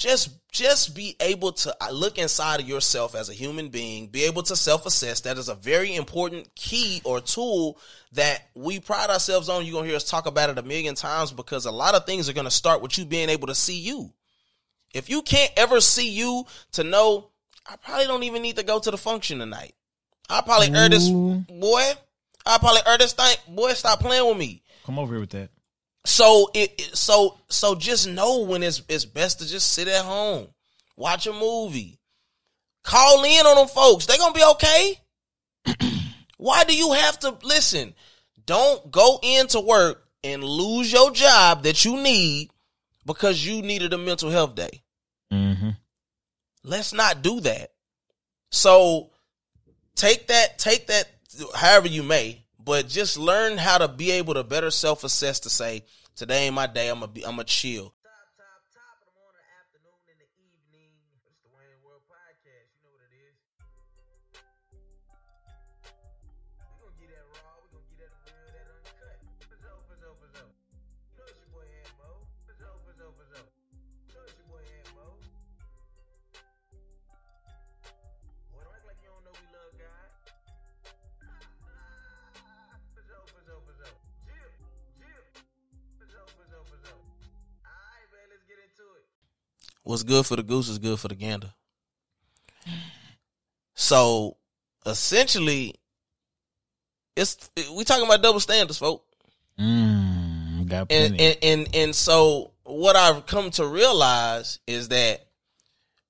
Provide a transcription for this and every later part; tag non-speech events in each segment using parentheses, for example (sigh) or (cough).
just just be able to uh, look inside of yourself as a human being, be able to self-assess. That is a very important key or tool that we pride ourselves on. You're gonna hear us talk about it a million times because a lot of things are gonna start with you being able to see you. If you can't ever see you to know, I probably don't even need to go to the function tonight. I probably heard this boy. I probably heard this thing. Boy, stop playing with me. Come over here with that. So it, so so just know when it's it's best to just sit at home, watch a movie, call in on them folks. They gonna be okay. (clears throat) Why do you have to listen? Don't go into work and lose your job that you need because you needed a mental health day. Mm-hmm. Let's not do that. So take that, take that however you may, but just learn how to be able to better self assess to say, today ain't my day. I'm gonna be, I'm gonna chill. What's good for the goose is good for the gander. So essentially, it's we talking about double standards, folks. Mm, And, and and and so what I've come to realize is that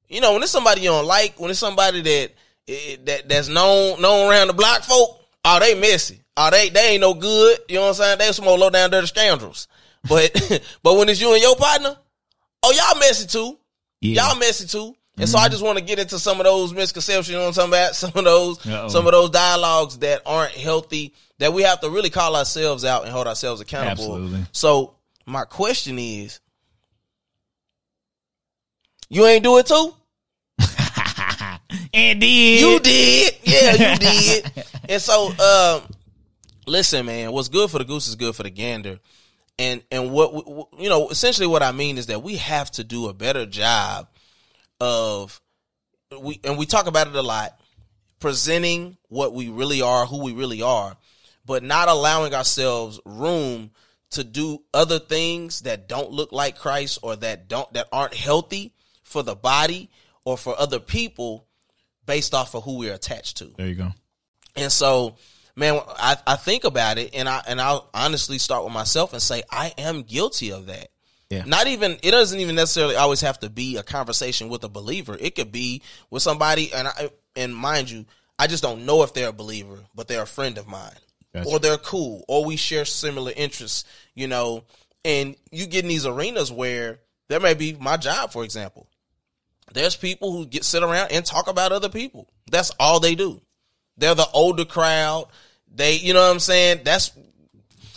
you know when it's somebody you don't like, when it's somebody that eh, that that's known known around the block, folk, oh they messy, oh they they ain't no good. You know what I'm saying? They some more low down dirty scoundrels. But (laughs) but when it's you and your partner, oh y'all messy too. yeah. Y'all messy too. And so I just want to get into some of those misconceptions, you know what I'm talking about? (laughs) Some of those, Uh-oh. some of those dialogues that aren't healthy, that we have to really call ourselves out and hold ourselves accountable. Absolutely. So my question is, you ain't do it too? (laughs) and did You did. Yeah, you (laughs) did. And so, um, listen, man, what's good for the goose is good for the gander. And, and what, we- you know, essentially what I mean is that we have to do a better job of, we, and we talk about it a lot, presenting what we really are, who we really are, but not allowing ourselves room to do other things that don't look like Christ or that don't, that aren't healthy for the body or for other people based off of who we're attached to. There you go. And so, man, I, I think about it and I and I'll honestly start with myself and say I am guilty of that. Yeah. Not even it doesn't even necessarily always have to be a conversation with a believer. It could be with somebody and I and mind you, I just don't know if they're a believer, but they're a friend of mine. Gotcha. Or they're cool, or we share similar interests, you know. And you get in these arenas where there may be my job, for example. There's people who get sit around and talk about other people. That's all they do. They're the older crowd. They, you know what I'm saying? That's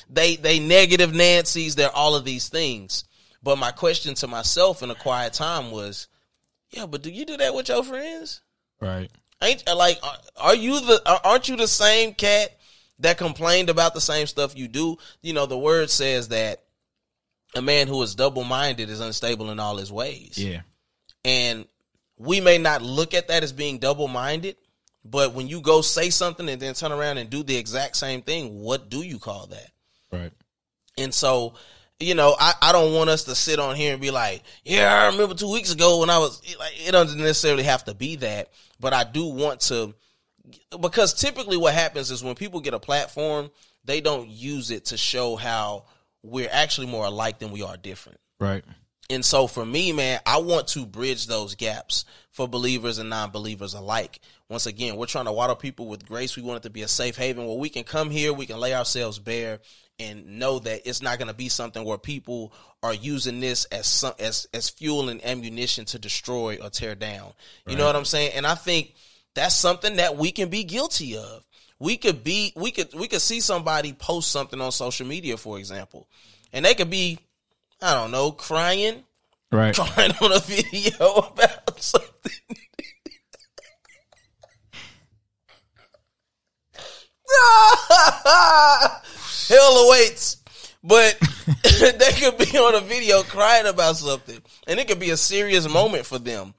they they negative Nancy's. They're all of these things. But my question to myself in a quiet time was, yeah, but do you do that with your friends? Right. Ain't uh, like are- are you the uh, aren't you the same cat that complained about the same stuff you do? You know, the word says that a man who is double minded is unstable in all his ways. Yeah. And we may not look at that as being double minded, but when you go say something and then turn around and do the exact same thing, what do you call that? Right. And so, you know, I, I don't want us to sit on here and be like, yeah, I remember two weeks ago when I was like, it doesn't necessarily have to be that, but I do want to, because typically what happens is when people get a platform, they don't use it to show how we're actually more alike than we are different. Right. And so for me, man, I want to bridge those gaps for believers and non-believers alike. Once again, we're trying to water people with grace. We want it to be a safe haven where we can come here, we can lay ourselves bare and know that it's not going to be something where people are using this as some, as as fuel and ammunition to destroy or tear down. You know what I'm saying? And I think that's something that we can be guilty of. We could be we could we could see somebody post something on social media, for example, and they could be I don't know, crying, Right. (laughs) crying on a video (laughs) about something. (laughs) Hell awaits. But they could be on a video crying about something. and it could be a serious moment for them.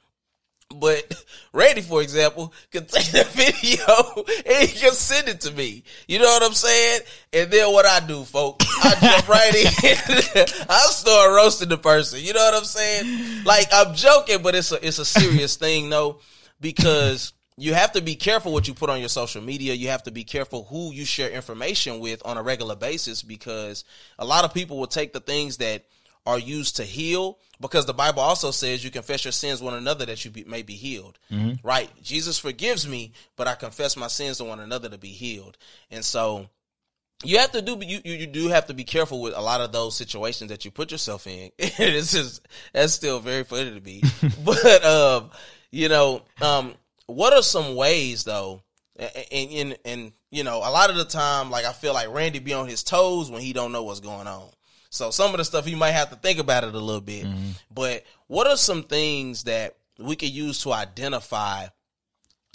But Randy, for example, can take that (laughs) video and he can send it to me. You know what I'm saying? And then what I do, folks, I jump right in. (laughs) I start roasting the person. You know what I'm saying? Like I'm joking, but it's a it's a serious thing, though, because you have to be careful what you put on your social media. You have to be careful who you share information with on a regular basis because a lot of people will take the things that are used to heal because the Bible also says you confess your sins one another that you be, may be healed. Right? Jesus forgives me, but I confess my sins to one another to be healed. And so you have to do you, you you do have to be careful with a lot of those situations that you put yourself in. (laughs) it's just that's still very funny to me. (laughs) but um, you know, um, what are some ways though? And, and and you know, a lot of the time, like I feel like Randy be on his toes when he don't know what's going on. So some of the stuff you might have to think about it a little bit. But what are some things that we could use to identify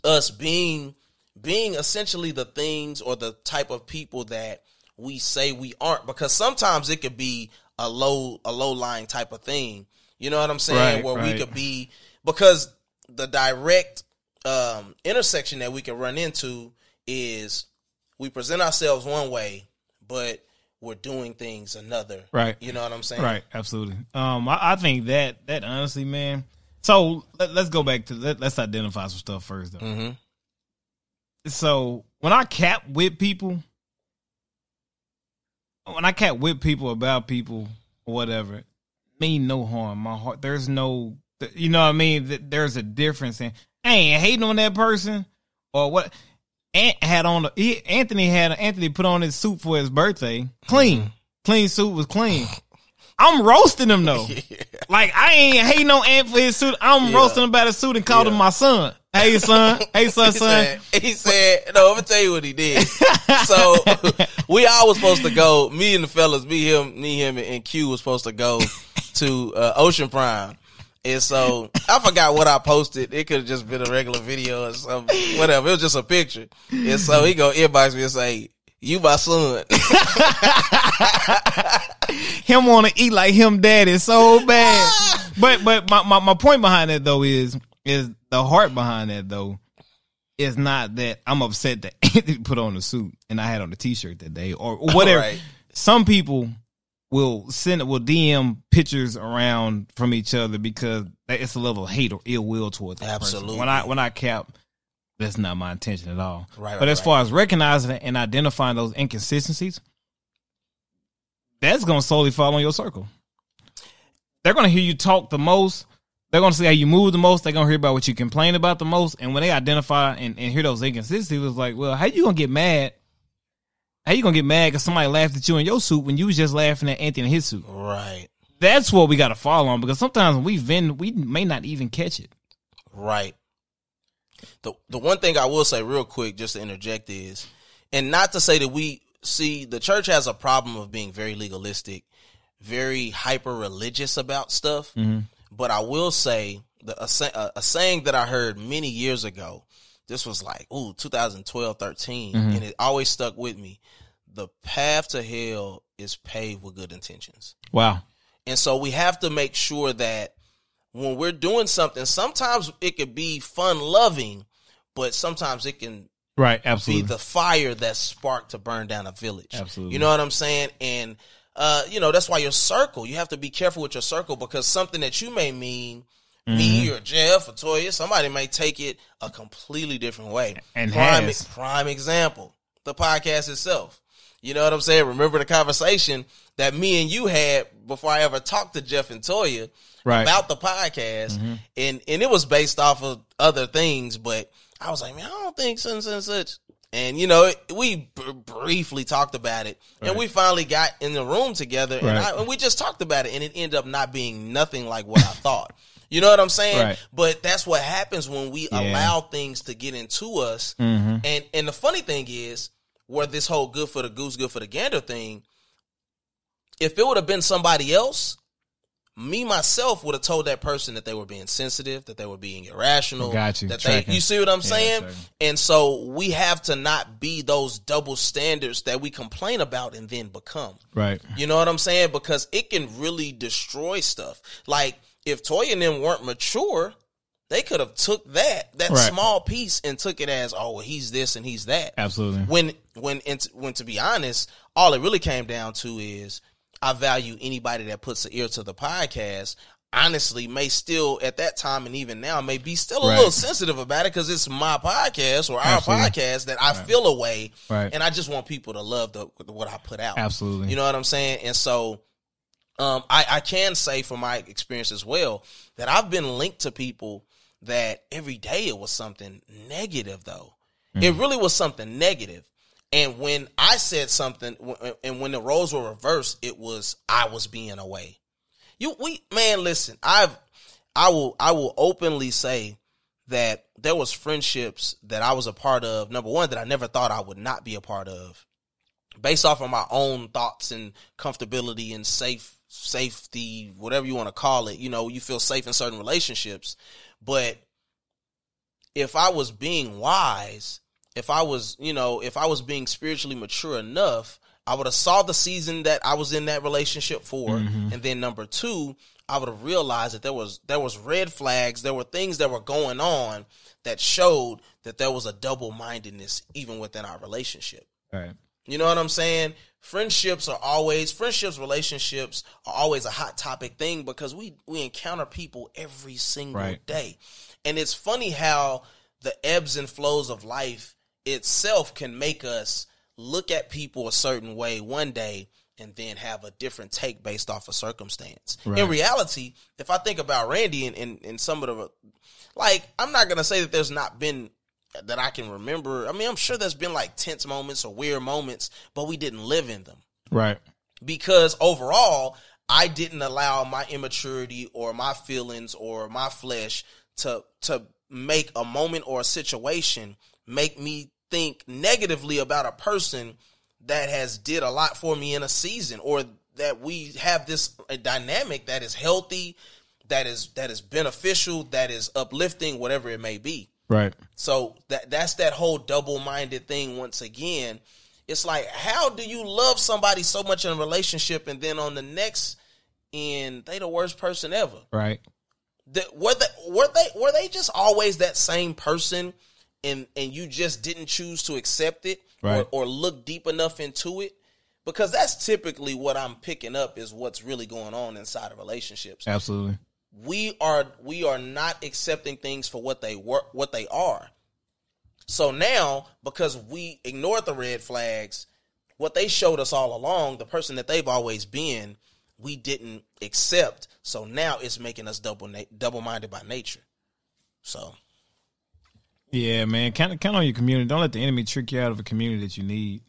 us being being essentially the things or the type of people that we say we aren't because sometimes it could be a low a low lying type of thing. You know what I'm saying? Right, Where we could be because the direct um intersection that we can run into is we present ourselves one way, but we're doing things another. Right. You know what I'm saying? Right, absolutely. Um, I, I think that that honestly, man. So let, us go back to let, let's identify some stuff first, though. Mm-hmm. So when I cap with people, when I cap with people about people or whatever, mean no harm. My heart, there's no, you know what I mean. There's a difference in I ain't hating on that person or what. Ant had on he, Anthony had Anthony put on his suit for his birthday, clean, clean suit was clean. I'm roasting him though. (laughs) Like I ain't hating no Ant for his suit. I'm Yeah. roasting him about his suit and called him my son. Hey son, (laughs) hey son, He son. said, he said, no, I'm gonna tell you what he did. (laughs) so we all was supposed to go, me and the fellas, me, him, me, him, and Q was supposed to go to uh, Ocean Prime. And so I forgot what I posted. It could have just been a regular video or something, whatever. It was just a picture. And so he go inbox me and say, "You my son." (laughs) him want to eat like him daddy so bad. (laughs) but but my, my, my point behind that though is is the heart behind that though is not that I'm upset that (laughs) Anthony put on a suit and I had on the t-shirt that day or whatever. Right. Some people will send it will DM pictures around from each other because it's a level of hate or ill will towards that person. Absolutely. When I when I cap, that's not my intention at all. Right, but right, as right. far as recognizing and identifying those inconsistencies, that's gonna slowly fall on your circle. They're gonna hear you talk the most. They're gonna see how you move the most. They're gonna hear about what you complain about the most. And when they identify and, and hear those inconsistencies, it's like, well, how you gonna get mad? How you gonna get mad because somebody laughed at you in your suit when you was just laughing at Anthony in his suit? right, That's what we gotta fall on because sometimes when we vent, we may not even catch it. right. The the one thing I will say real quick, just to interject, is, and not to say that we see the church has a problem of being very legalistic, very hyper religious about stuff. Mm-hmm. But I will say the a, a saying that I heard many years ago. This was like ooh 2012, 13, and it always stuck with me. The path to hell is paved with good intentions. Wow. And so we have to make sure that when we're doing something, sometimes it could be fun loving, but sometimes it can Right. absolutely be the fire that sparked to burn down a village. Absolutely. You know what I'm saying? And uh, you know, that's why your circle, you have to be careful with your circle because something that you may mean me Mm-hmm. or Jeff or Toya, somebody may take it a completely different way. And prime, has. prime example, the podcast itself. You know what I'm saying? Remember the conversation that me and you had before I ever talked to Jeff and Toya Right. about the podcast, and and it was based off of other things, but I was like, man, I don't think such and such. And you know, we b- briefly talked about it, and we finally got in the room together, and, Right. I, and we just talked about it, and it ended up not being nothing like what I thought. (laughs) You know what I'm saying? Right. But that's what happens when we Yeah. allow things to get into us. Mm-hmm. And and the funny thing is, where this whole good for the goose, good for the gander thing, if it would have been somebody else, me myself would have told that person that they were being sensitive, that they were being irrational. Got you. That they, you see what I'm saying? tracking. and so we have to not be those double standards that we complain about and then become. Right. You know what I'm saying? Because it can really destroy stuff. Like if Toya and them weren't mature, they could have took that that Right. small piece and took it as oh well, he's this and he's that. Absolutely. When when and when to be honest, all it really came down to is I value anybody that puts an ear to the podcast. Honestly, may still at that time and even now may be still a Right. little sensitive about it because it's my podcast or our Absolutely. podcast that I feel a way, Right. and I just want people to love the what I put out. Absolutely. You know what I'm saying? And so um, I, I can say from my experience as well that I've been linked to people that every day it was something negative though. It really was something negative. And when I said something and when the roles were reversed, it was I was being away. You we man, listen, I've I will I will openly say that there was friendships that I was a part of, number one, that I never thought I would not be a part of based off of my own thoughts and comfortability and safe safety, whatever you want to call it. You know, you feel safe in certain relationships, but if I was being wise, if I was, you know, if I was being spiritually mature enough, I would have saw the season that I was in that relationship for, mm-hmm. and then number two, I would have realized that there was there was red flags, there were things that were going on that showed that there was a double mindedness even within our relationship. Right. You know what I'm saying? Friendships are always friendships, relationships are always a hot topic thing because we we encounter people every single Right. day. And it's funny how the ebbs and flows of life itself can make us look at people a certain way one day and then have a different take based off of circumstance. Right. In reality, if I think about Randy and, and, and some of the like I'm not gonna say that there's not been that I can remember. I mean, I'm sure there's been like tense moments or weird moments, but we didn't live in them Right. because overall, I didn't allow my immaturity or my feelings or my flesh to to make a moment or a situation make me think negatively about a person that has did a lot for me in a season or that we have this a dynamic that is healthy that is that is beneficial that is uplifting whatever it may be Right. so that that's that whole double-minded thing once again. It's like how do you love somebody so much in a relationship and then on the next end they the worst person ever? Right. The, were they were they were they just always that same person and and you just didn't choose to accept it Right. or, or look deep enough into it? Because that's typically what I'm picking up is what's really going on inside of relationships Absolutely. we are we are not accepting things for what they were what they are. So now, because we ignored the red flags, what they showed us all along, the person that they've always been, we didn't accept. So now it's making us double na- double minded by nature. So Yeah, man. Count count on your community. Don't let the enemy trick you out of a community that you need.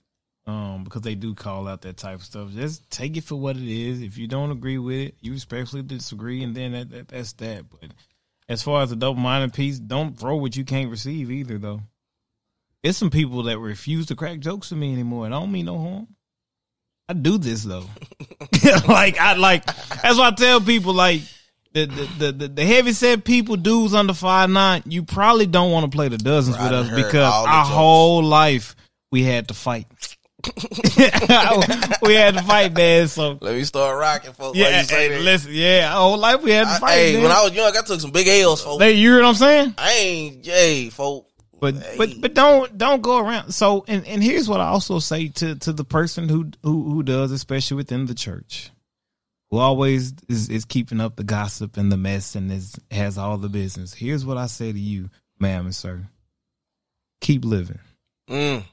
Um, because they do call out that type of stuff. Just take it for what it is. If you don't agree with it, you respectfully disagree, and then that, that that's that. But as far as the double minded piece, don't throw what you can't receive either, though. It's some people that refuse to crack jokes to me anymore, and I don't mean no harm. I do this though. (laughs) like I like that's why I tell people like the the the, the, heavy set people dudes under five nine, you probably don't want to play the dozens Bro, with us because our jokes. whole life we had to fight. (laughs) we had to fight, man. So (laughs) let me start rocking, folks. yeah, hey, listen, yeah, our whole life we had to I, fight. hey, when I was young, I took some big L's, folks. Hey, you hear what I'm saying? I ain't, hey, folks. But Hey. but but don't don't go around. So and and here's what I also say to to the person who who who does, especially within the church, who always is is keeping up the gossip and the mess and is has all the business. Here's what I say to you, ma'am and sir: keep living. Mm,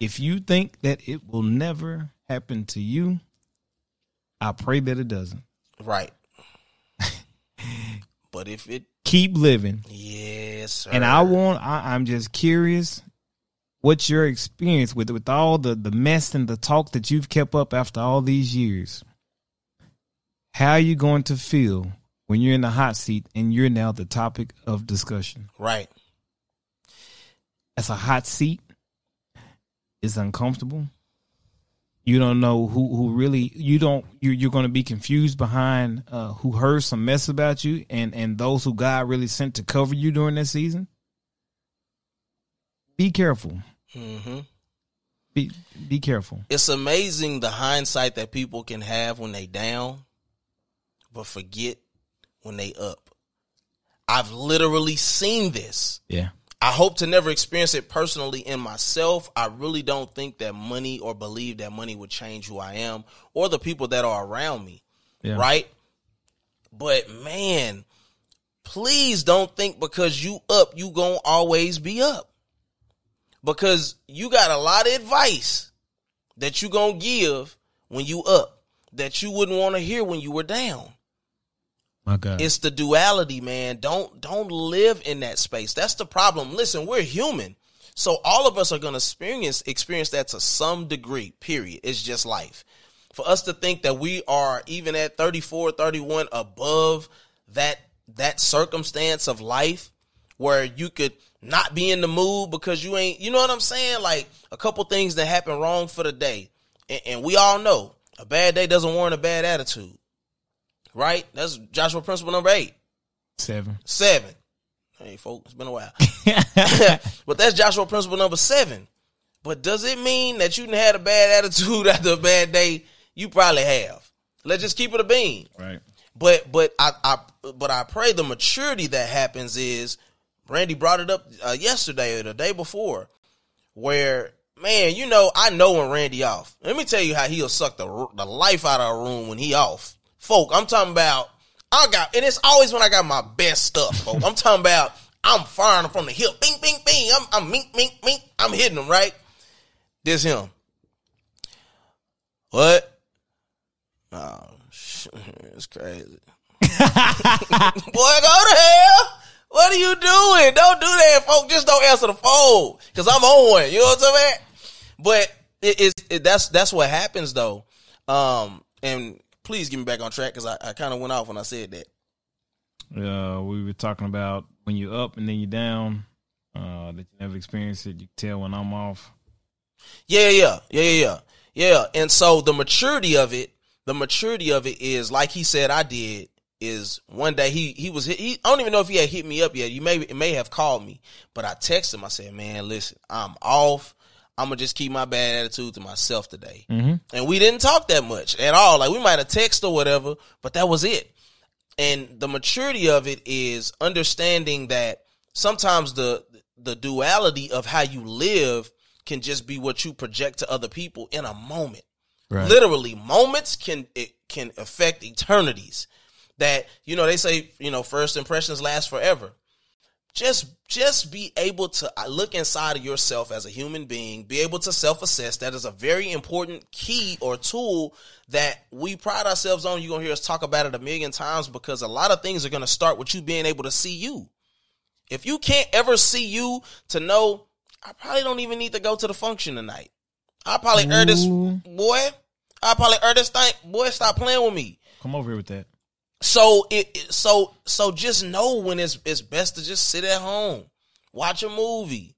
If you think that it will never happen to you, I pray that it doesn't. right. (laughs) but if it, Keep living. yes, sir. And I want I, I'm just curious what's your experience with with all the, the mess and the talk that you've kept up after all these years. How are you going to feel when you're in the hot seat and you're now the topic of discussion? right. That's a hot seat. It's uncomfortable. You don't know who, who really you don't you you're going to be confused behind uh, who heard some mess about you and and those who God really sent to cover you during that season. Be careful. hmm Be be careful. It's amazing the hindsight that people can have when they down, but forget when they up. I've literally seen this. Yeah. I hope to never experience it personally in myself. I really don't think that money or believe that money would change who I am or the people that are around me. Yeah. Right? But man, please don't think because you up, you gonna always be up. Because you got a lot of advice that you gonna give when you up that you wouldn't want to hear when you were down. My God. It's the duality, man. Don't don't live in that space. That's the problem. Listen, we're human. So all of us are going to experience experience that to some degree. Period. It's just life. For us to think that we are even at 34, 31 above that that circumstance of life where you could not be in the mood because you ain't, you know what I'm saying? Like a couple things that happen wrong for the day. And, and we all know a bad day doesn't warrant a bad attitude. Right? That's Joshua principle number eight. Seven. Seven. Hey, folks, it's been a while. (laughs) (laughs) but that's Joshua principle number seven. But does it mean that you had a bad attitude (laughs) after a bad day? You probably have. Let's just keep it a bean. Right. But but I, I but I pray the maturity that happens is Randy brought it up uh, yesterday or the day before, where man, you know I know when Randy off. Let me tell you how he'll suck the the life out of a room when he off. Folk, I'm talking about. I got, and it's always when I got my best stuff. Folk. I'm talking about. I'm firing from the hip. Bing, bing, bing. I'm, I'm mink, mink, mink. I'm hitting them right. This him. What? Oh, (laughs) it's crazy. (laughs) Boy, go to hell. What are you doing? Don't do that, folks. Just don't answer the phone because I'm on one. You know what I'm saying? But it is it, that's that's what happens though. Um, and please get me back on track because I, I kind of went off when I said that. Uh, we were talking about when you're up and then you're down. Uh, that you never experienced it. You can tell when I'm off. Yeah, yeah, yeah, yeah, yeah, yeah. And so the maturity of it, the maturity of it is like he said I did. Is one day he he was he I don't even know if he had hit me up yet. You may may have called me, but I texted him. I said, "Man, listen, I'm off. I'm gonna just keep my bad attitude to myself today." Mm-hmm. And we didn't talk that much at all. Like we might have texted or whatever, but that was it. And the maturity of it is understanding that sometimes the the duality of how you live can just be what you project to other people in a moment. Right. Literally, moments can it can affect eternities. That you know they say you know first impressions last forever. Just just be able to uh, look inside of yourself as a human being, be able to self assess. That is a very important key or tool that we pride ourselves on. You're gonna hear us talk about it a million times because a lot of things are gonna start with you being able to see you. If you can't ever see you to know, I probably don't even need to go to the function tonight. I probably earn this boy. I probably earn this thing. Boy, stop playing with me. Come over here with that. So it, so so just know when it's it's best to just sit at home, watch a movie,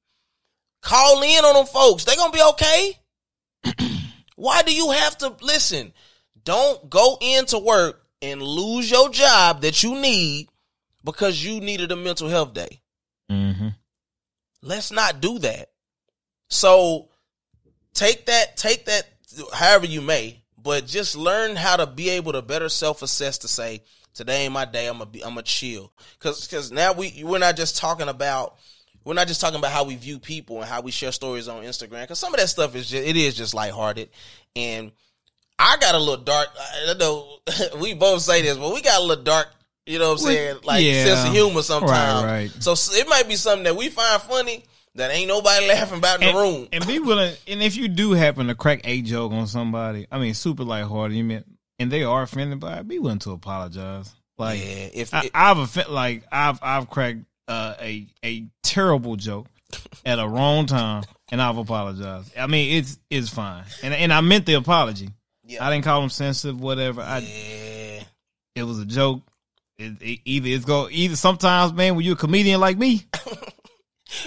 call in on them folks. They gonna be okay. (clears throat) Why do you have to listen? Don't go into work and lose your job that you need because you needed a mental health day. Mm-hmm. Let's not do that. So take that, take that however you may, but just learn how to be able to better self-assess to say, today ain't my day, I'm gonna be I'm gonna chill. Cause cause now we we're not just talking about we're not just talking about how we view people and how we share stories on Instagram. Cause some of that stuff is just it is just lighthearted. And I got a little dark I know (laughs) we both say this, but we got a little dark you know what I'm saying? Like yeah. sense of humor sometimes. Right, right. So it might be something that we find funny that ain't nobody laughing about in and, the room. and be willing. And if you do happen to crack a joke on somebody, I mean, super lighthearted, you mean, and they are offended by it, be willing to apologize. Like yeah, if I, it- I've offend, like I've I've cracked uh, a a terrible joke at a wrong time, and I've apologized. I mean, it's it's fine, and and I meant the apology. yeah, I didn't call them sensitive, whatever. I yeah, it was a joke. It, it, either it's go either sometimes, man, when you're a comedian like me, (laughs)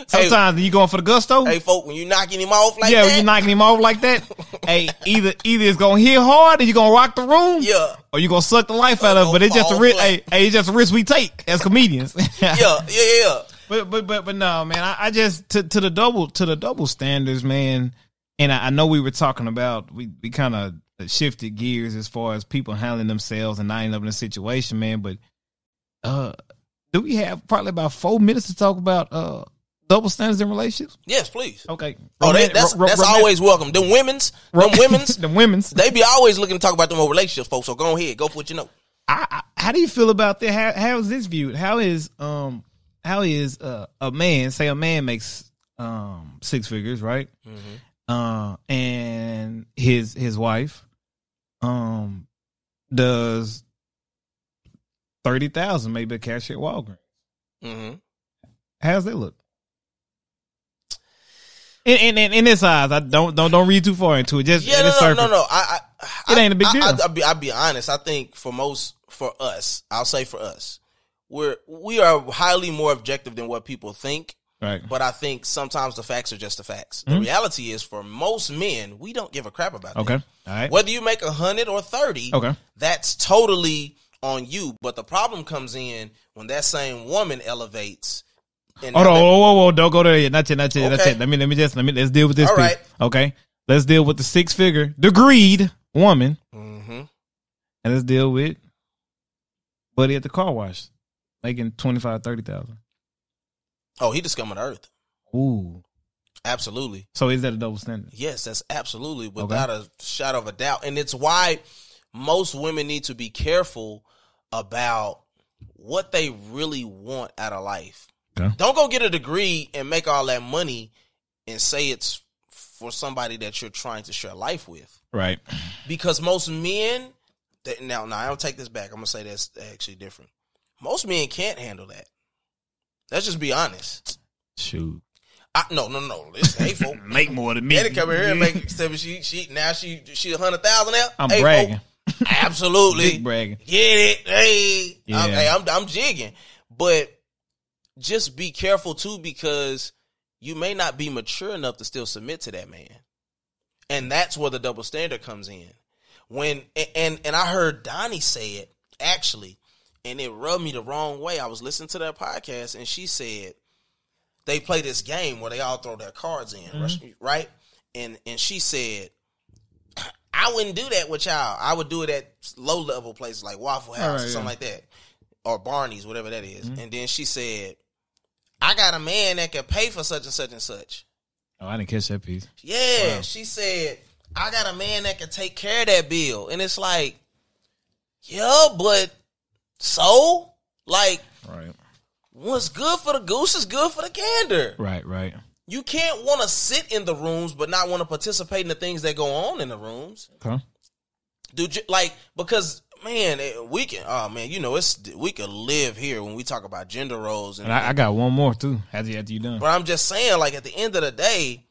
sometimes you going for the gusto. hey, folk, when you knocking him off like that. yeah, that, when you knocking him off like that. (laughs) hey, either either it's gonna hit hard and you gonna rock the room, yeah, or you gonna suck the life out of it. But it's just a risk. Hey, hey, it's just a risk we take as comedians. (laughs) yeah, yeah, yeah. But but but but no, man. I, I just to to the double to the double standards, man. And I, I know we were talking about we we kind of shifted gears as far as people handling themselves and not ending up in a situation, man. But uh, do we have probably about four minutes to talk about uh double standards in relationships? Yes, please. Okay. Oh, they, that's ro- that's always welcome. Them women's, them women's, (laughs) the women's. they be always looking to talk about them old relationships, folks. So go ahead, go for what you know. I, I, how do you feel about that? How how is this viewed? How is um how is uh, a man say a man makes um six figures, right? Uh, and his his wife um does thirty thousand, maybe a cashier at Walgreens. Mm-hmm. How's that look? In in in, this eyes, I don't don't don't read too far into it. Just Yeah, no, no, no, no. I, I, It ain't a big deal. I, I'll, be, I'll be honest. I think for most, for us, I'll say for us, we're we are highly more objective than what people think. Right. But I think sometimes the facts are just the facts. Mm-hmm. The reality is, for most men, we don't give a crap about Okay. that. All right. Whether you make a hundred or thirty, Okay. that's totally on you. But the problem comes in when that same woman elevates. And Hold on, whoa, whoa, whoa! Don't go there yet. Not yet. Not yet. Not Okay. yet. Let me let me just let me let's deal with this All piece. right. Okay. Let's deal with the six figure, the greed woman, Mhm. and let's deal with Buddy at the car wash, making twenty five, thirty thousand. Oh, he just of the earth. Ooh. Absolutely. So is that a double standard? Yes, that's absolutely without a shadow of a doubt. And it's why most women need to be careful about what they really want out of life. Okay. Don't go get a degree and make all that money and say it's for somebody that you're trying to share life with. Right. Because most men that now now I'll take this back. I'm gonna say that's actually different. Most men can't handle that. Let's just be honest. Shoot. I, no, no, no. It's hateful. (laughs) Make more than me. Betty come here and make (laughs) seven. She she now she she a hundred thousand now. I'm Hey, bragging. absolutely (laughs) Big bragging. Get it? Hey, Yeah. I'm, hey, I'm I'm jigging, but just be careful too because you may not be mature enough to still submit to that man, and that's where the double standard comes in. When and and I heard Donnie say it actually, and it rubbed me the wrong way. I was listening to that podcast, and she said they play this game where they all throw their cards in, Mm-hmm. right? And and she said, (clears throat) I wouldn't do that with y'all. I would do it at low level places like Waffle House right, or something yeah. like that, or Barney's, whatever that is. Mm-hmm. And then she said, I got a man that can pay for such and such and such. Oh, I didn't catch that piece. Yeah, she said, I got a man that can take care of that bill. And it's like, yeah, but so? Like, Right. what's good for the goose is good for the gander. Right. Right. You can't want to sit in the rooms but not want to participate in the things that go on in the rooms. Okay. Dude, ju- like, because, man, we can, oh, man, you know, it's, we could live here when we talk about gender roles. And, And I, I got one more too. After, after you done. But I'm just saying, like at the end of the day,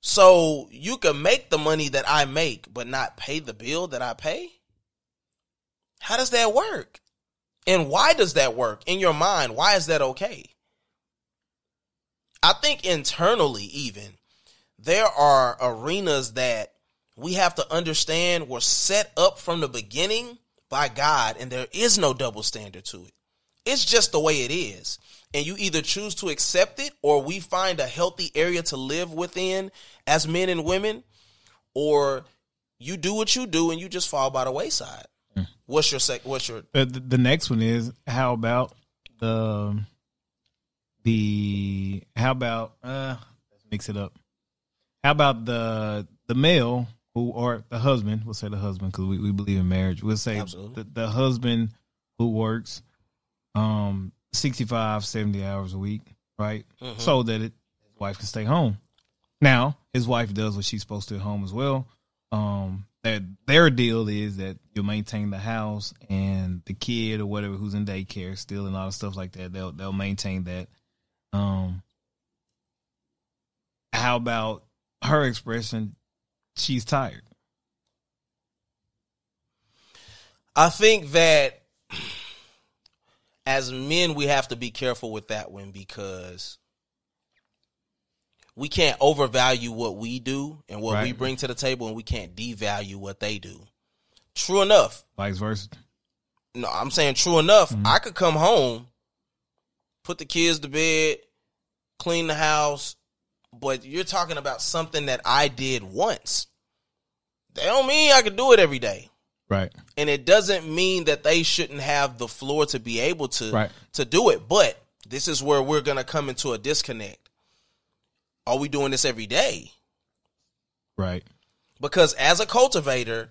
so you can make the money that I make, but not pay the bill that I pay. How does that work? And why does that work in your mind? Why is that okay? I think internally, even there are arenas that we have to understand we're set up from the beginning by God, and there is no double standard to it. It's just the way it is. And you either choose to accept it or we find a healthy area to live within as men and women, or you do what you do and you just fall by the wayside. What's your sec what's your The, the, the next one is how about the the how about uh let's mix it up. How about the the male who or the husband? We'll say the husband because we, we believe in marriage. We'll say the, the husband who works um 65, 70 hours a week, right? Mhm. So that it, his wife can stay home. Now his wife does what she's supposed to at home as well. Um, that their deal is that you'll maintain the house and the kid or whatever who's in daycare still and all the stuff like that. They'll they'll maintain that. Um, how about her expression? She's tired. I think that as men, we have to be careful with that one because we can't overvalue what we do and what we bring to the table, and we can't devalue what they do. True enough. Vice versa. No, I'm saying true enough. Mm-hmm. I could come home, put the kids to bed, clean the house, but you're talking about something that I did once. That don't mean I can do it every day. Right. And it doesn't mean that they shouldn't have the floor to be able to Right. to do it. But this is where we're gonna come into a disconnect. Are we doing this every day? Right. Because as a cultivator,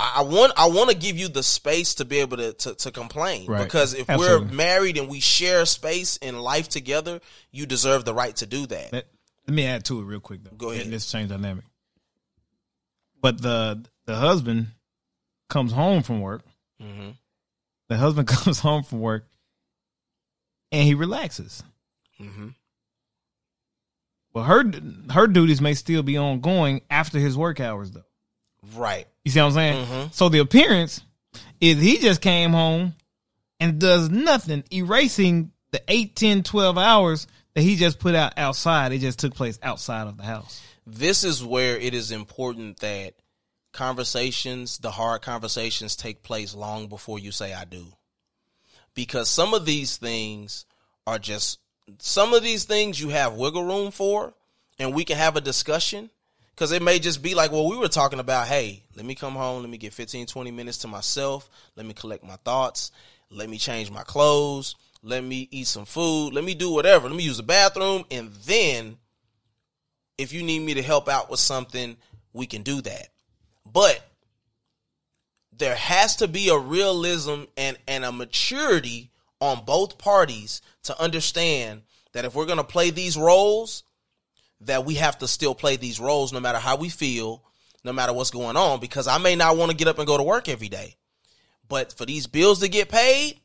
I want I want to give you the space to be able to to, to complain. Right. Because if Absolutely. we're married and we share space in life together, you deserve the right to do that. Let, let me add to it real quick though. Go ahead. And This change dynamic. But the the husband comes home from work. hmm The husband (laughs) comes home from work, and he relaxes. hmm Well, her her duties may still be ongoing after his work hours, though. Right. You see what I'm saying? Mhm. So the appearance is he just came home and does nothing, erasing the 8, 10, 12 hours that he just put out outside. It just took place outside of the house. This is where it is important that conversations, the hard conversations, take place long before you say I do. Because some of these things are just some of these things you have wiggle room for, and we can have a discussion. Because it may just be like, well, we were talking about, hey, let me come home, let me get 15, 20 minutes to myself, let me collect my thoughts, let me change my clothes, let me eat some food, let me do whatever, let me use the bathroom, and then if you need me to help out with something, we can do that. But there has to be a realism and, and a maturity on both parties to understand that if we're going to play these roles, that we have to still play these roles no matter how we feel, no matter what's going on, because I may not want to get up and go to work every day. But for these bills to get paid,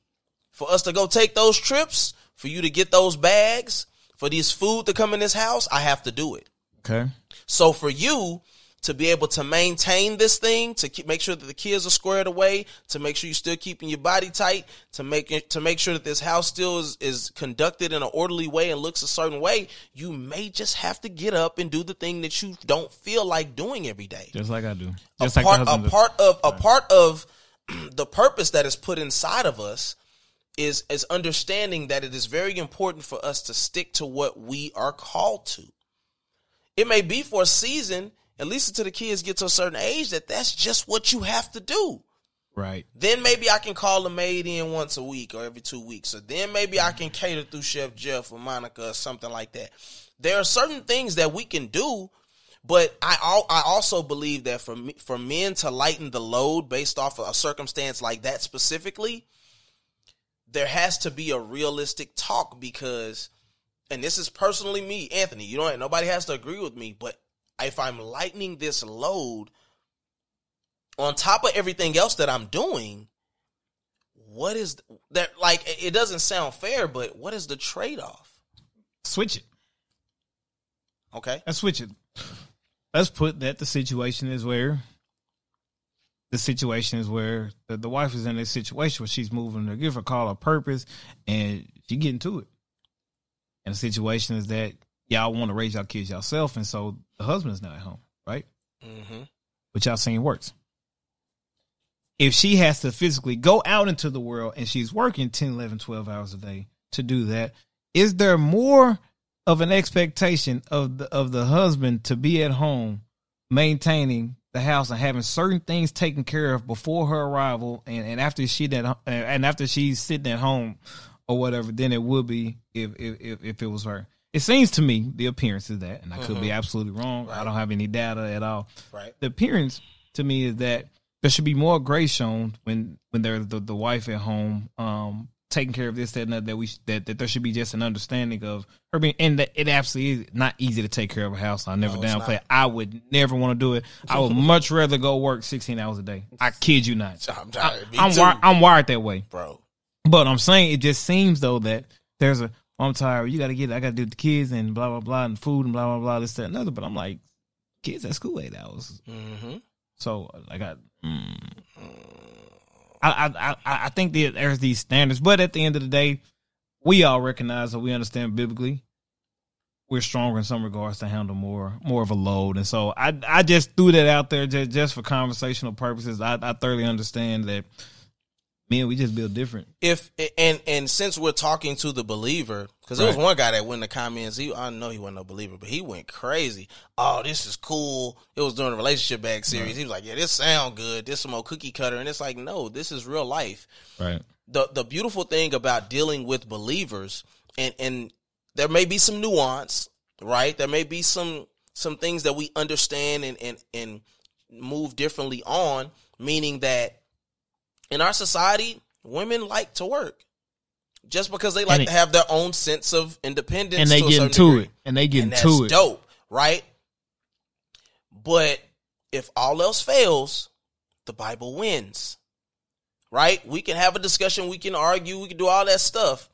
for us to go take those trips, for you to get those bags, for this food to come in this house, I have to do it. Okay. So for you to be able to maintain this thing, to keep, make sure that the kids are squared away, to make sure you're still keeping your body tight, to make it, to make sure that this house still is, is conducted in an orderly way and looks a certain way, you may just have to get up and do the thing that you don't feel like doing every day Just like I do. Just like part, the a part of a part of (clears throat) the purpose that is put inside of us is is understanding that it is very important for us to stick to what we are called to. It may be for a season, at least until the kids get to a certain age, that that's just what you have to do. Right. Then maybe I can call a maid in once a week or every two weeks. So then maybe I can cater through Chef Jeff or Monica or something like that. There are certain things that we can do, but I I also believe that for me, for men to lighten the load based off of a circumstance like that specifically, there has to be a realistic talk because, and this is personally me, Anthony. You know, nobody has to agree with me, but if I'm lightening this load on top of everything else that I'm doing, what is that? Like, it doesn't sound fair, but what is the trade off? Switch it. Okay. Let's switch it. Let's put that the situation is where the situation is where the, the wife is in this situation where she's moving to give her call a purpose and she getting to it. And the situation is that y'all want to raise y'all kids yourself, and so the husband's not at home, right? Mm-hmm. Which y'all saying works. If she has to physically go out into the world and she's working 10, 11, 12 hours a day to do that, is there more of an expectation of the of the husband to be at home maintaining the house and having certain things taken care of before her arrival and, and after she that and after she's sitting at home or whatever than it would be if if if, if it was her. It seems to me the appearance is that, and I could be absolutely wrong. I don't have any data at all. Right. The appearance to me is that there should be more grace shown when when there's the, the wife at home, um, taking care of this, that, and that. That we that, that there should be just an understanding of her being, and that it absolutely is not easy to take care of a house. I never No, downplay. it. I would never want to do it. I would (laughs) much rather go work sixteen hours a day. I kid you not. I'm tired. Me I'm wi- I'm wired that way. bro. But I'm saying it just seems though that there's a I'm tired. You got to get. I got to do the kids and blah blah blah and food and blah blah blah this that and other. But I'm like, kids at school eight hours. Mm-hmm. So I got. Mm, I, I I I think there's these standards, but at the end of the day, we all recognize that we understand biblically. We're stronger in some regards to handle more more of a load, and so I I just threw that out there just, just for conversational purposes. I, I thoroughly understand that Men, we just build different. if and and since we're talking to the believer, because there was one guy that went in the comments. He I know he wasn't no believer, but he went crazy. Oh, this is cool. It was during the relationship back series. He was like, "Yeah, this sound good. This some more cookie cutter," and it's like, no, this is real life. Right. the the beautiful thing about dealing with believers and and there may be some nuance right there may be some some things that we understand and and and move differently on meaning that in our society women like to work just because they like it- to have their own sense of independence And they to get into degree. it. And they get and into it. dope right but if all else fails the bible wins right we can have a discussion we can argue we can do all that stuff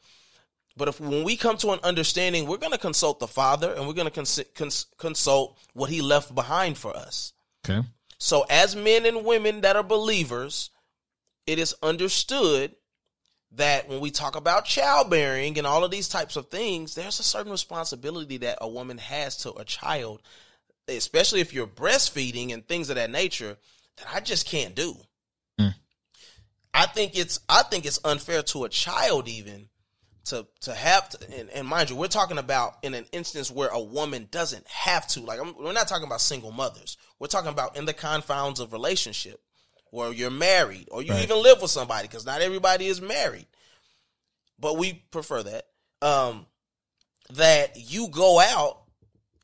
but if when we come to an understanding we're going to consult the father and we're going to cons- cons- consult what he left behind for us Okay. so as men and women that are believers it is understood that when we talk about childbearing and all of these types of things, there's a certain responsibility that a woman has to a child, especially if you're breastfeeding and things of that nature, that I just can't do. Mm. I think it's I think it's unfair to a child even to to have to, and, and mind you, we're talking about in an instance where a woman doesn't have to. Like I'm, we're not talking about single mothers. We're talking about in the confines of relationship where you're married or you Right. even live with somebody because not everybody is married. But we prefer that um that you go out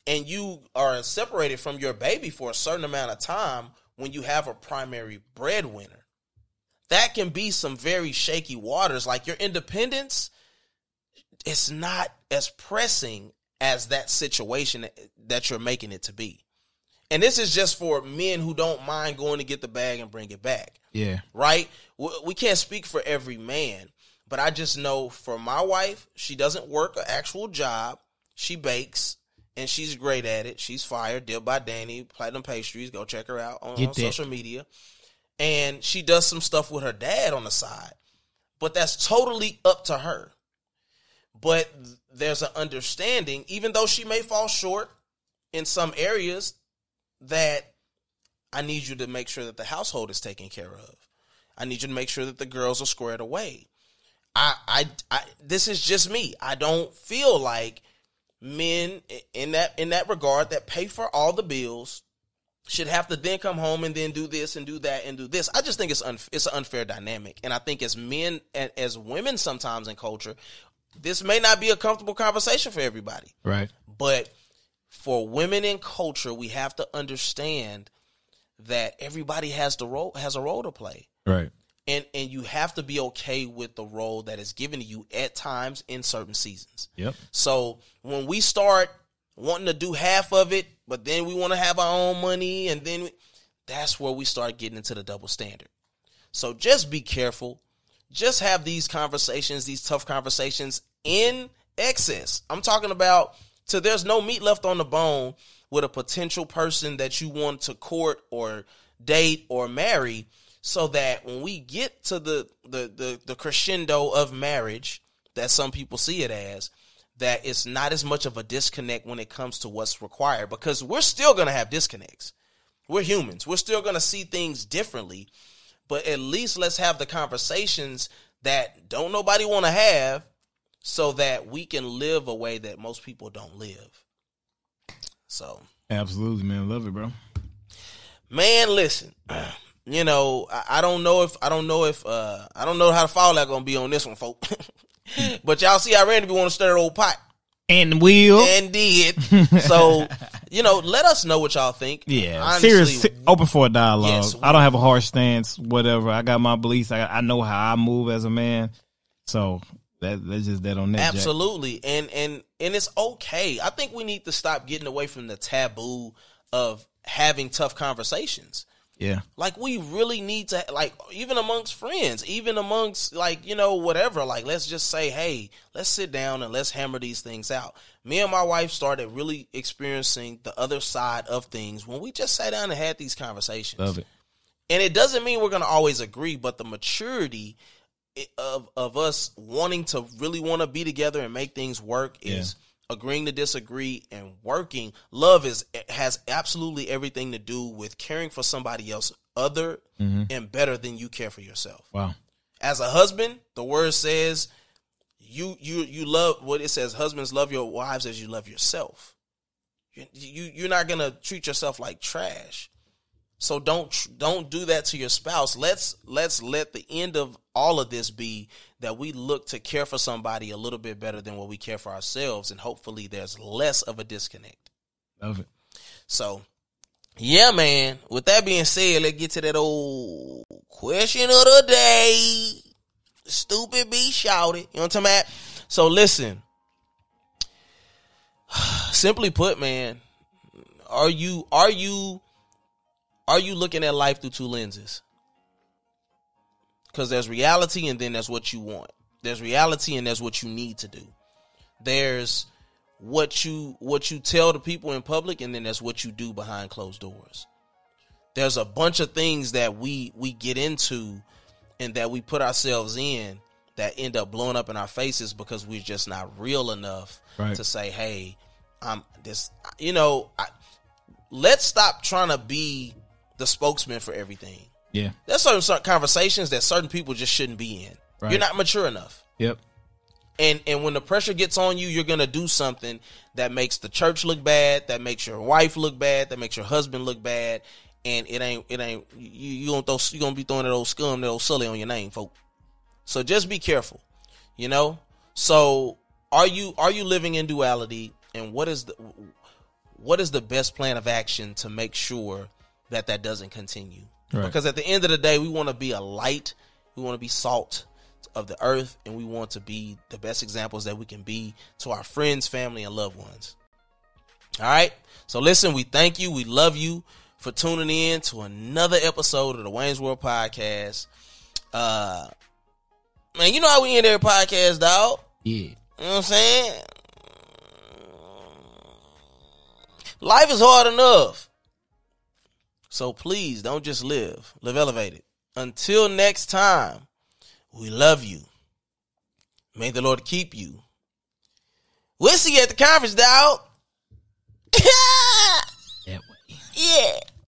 and you are separated from your baby for a certain amount of time when you have a primary breadwinner. That can be some very shaky waters like your independence it's not as pressing as that situation that you're making it to be and this is just for men who don't mind going to get the bag and bring it back Yeah. right? We can't speak for every man, but I just know for my wife, she doesn't work an actual job. She bakes and she's great at it. She's fired, Dip by Danny, Platinum Pastries. Go check her out on, on social media. And she does some stuff with her dad on the side, but that's totally up to her. But there's an understanding, even though she may fall short in some areas, that I need you to make sure that the household is taken care of. I need you to make sure that the girls are squared away. I, I, I this is just me. I don't feel like men in that in that regard that pay for all the bills should have to then come home and then do this and do that and do this. I just think it's un, it's an unfair dynamic, and I think as men and as women sometimes in culture, this may not be a comfortable conversation for everybody. Right. But for women in culture, we have to understand that everybody has the role has a role to play. Right. And and you have to be okay with the role that is given to you at times in certain seasons. Yep. So when we start wanting to do half of it, but then we want to have our own money, and then we, that's where we start getting into the double standard. So just be careful. Just have these conversations, these tough conversations in excess. I'm talking about till there's no meat left on the bone with a potential person that you want to court or date or marry so that when we get to the the the, the crescendo of marriage that some people see it as that it's not as much of a disconnect when it comes to what's required because we're still going to have disconnects. We're humans. We're still going to see things differently but at least let's have the conversations that don't nobody want to have so that we can live a way that most people don't live so Absolutely, man. Love it, bro. man listen (clears throat) you know I, I don't know if i don't know if uh i don't know how the fallout gonna be on this one folks (laughs) but y'all see i randy want to stir old pot And will. and did (laughs) so you know let us know what y'all think yeah. Honestly, Serious. Open for a dialogue. Yes, I don't have a harsh stance. Whatever. I got my beliefs. I, I know how I move as a man. So that that's just that on that. Jack. absolutely and and and it's okay i think we need to stop getting away from the taboo of having tough conversations Yeah. like we really need to like even amongst friends even amongst like you know whatever like let's just say hey let's sit down and let's hammer these things out me and my wife started really experiencing the other side of things when we just sat down and had these conversations Love it. and it doesn't mean we're going to always agree but the maturity of of us wanting to really want to be together and make things work is agreeing to disagree and working love is has absolutely everything to do with caring for somebody else other Mm-hmm. and better than you care for yourself Wow. As a husband, the word says you you you love what it says husbands love your wives as you love yourself. You, you you're not going to treat yourself like trash. So don't don't do that to your spouse. Let's let's let the end of all of this be that we look to care for somebody a little bit better than what we care for ourselves and hopefully there's less of a disconnect. Love it. So, yeah, man. With that being said, let's get to that old question of the day. Stupid be shouted. You know what I'm talking about? So listen. (sighs) Simply put, man, are you are you are you looking at life through two lenses? Because there's reality and then there's what you want. There's reality and there's what you need to do. There's what you what you tell the people in public and then there's what you do behind closed doors. There's a bunch of things that we we get into and that we put ourselves in that end up blowing up in our faces because we're just not real enough Right. to say, "Hey, I'm this." You know, I, let's stop trying to be the spokesman for everything. Yeah. There's certain, certain conversations that certain people just shouldn't be in. Right. You're not mature enough. Yep. And and when the pressure gets on you, you're gonna do something that makes the church look bad, that makes your wife look bad, that makes your husband look bad, and it ain't it ain't you you gonna throw you gonna be throwing that old scum, that old sully on your name, folk. So just be careful, you know. So are you are you living in duality, and what is the what is the best plan of action to make sure that that doesn't continue? Right. Because at the end of the day, we want to be a light, we want to be salt of the earth, and we want to be the best examples that we can be to our friends, family, and loved ones. All right. So listen, we thank you. We love you for tuning in to another episode of the Wayne's World Podcast. Uh man, you know how we end every podcast, dog. Yeah. You know what I'm saying? Life is hard enough. So please don't just live, live elevated. Until next time, we love you. May the Lord keep you. We'll see you at the conference, dog. (laughs) that way. Yeah.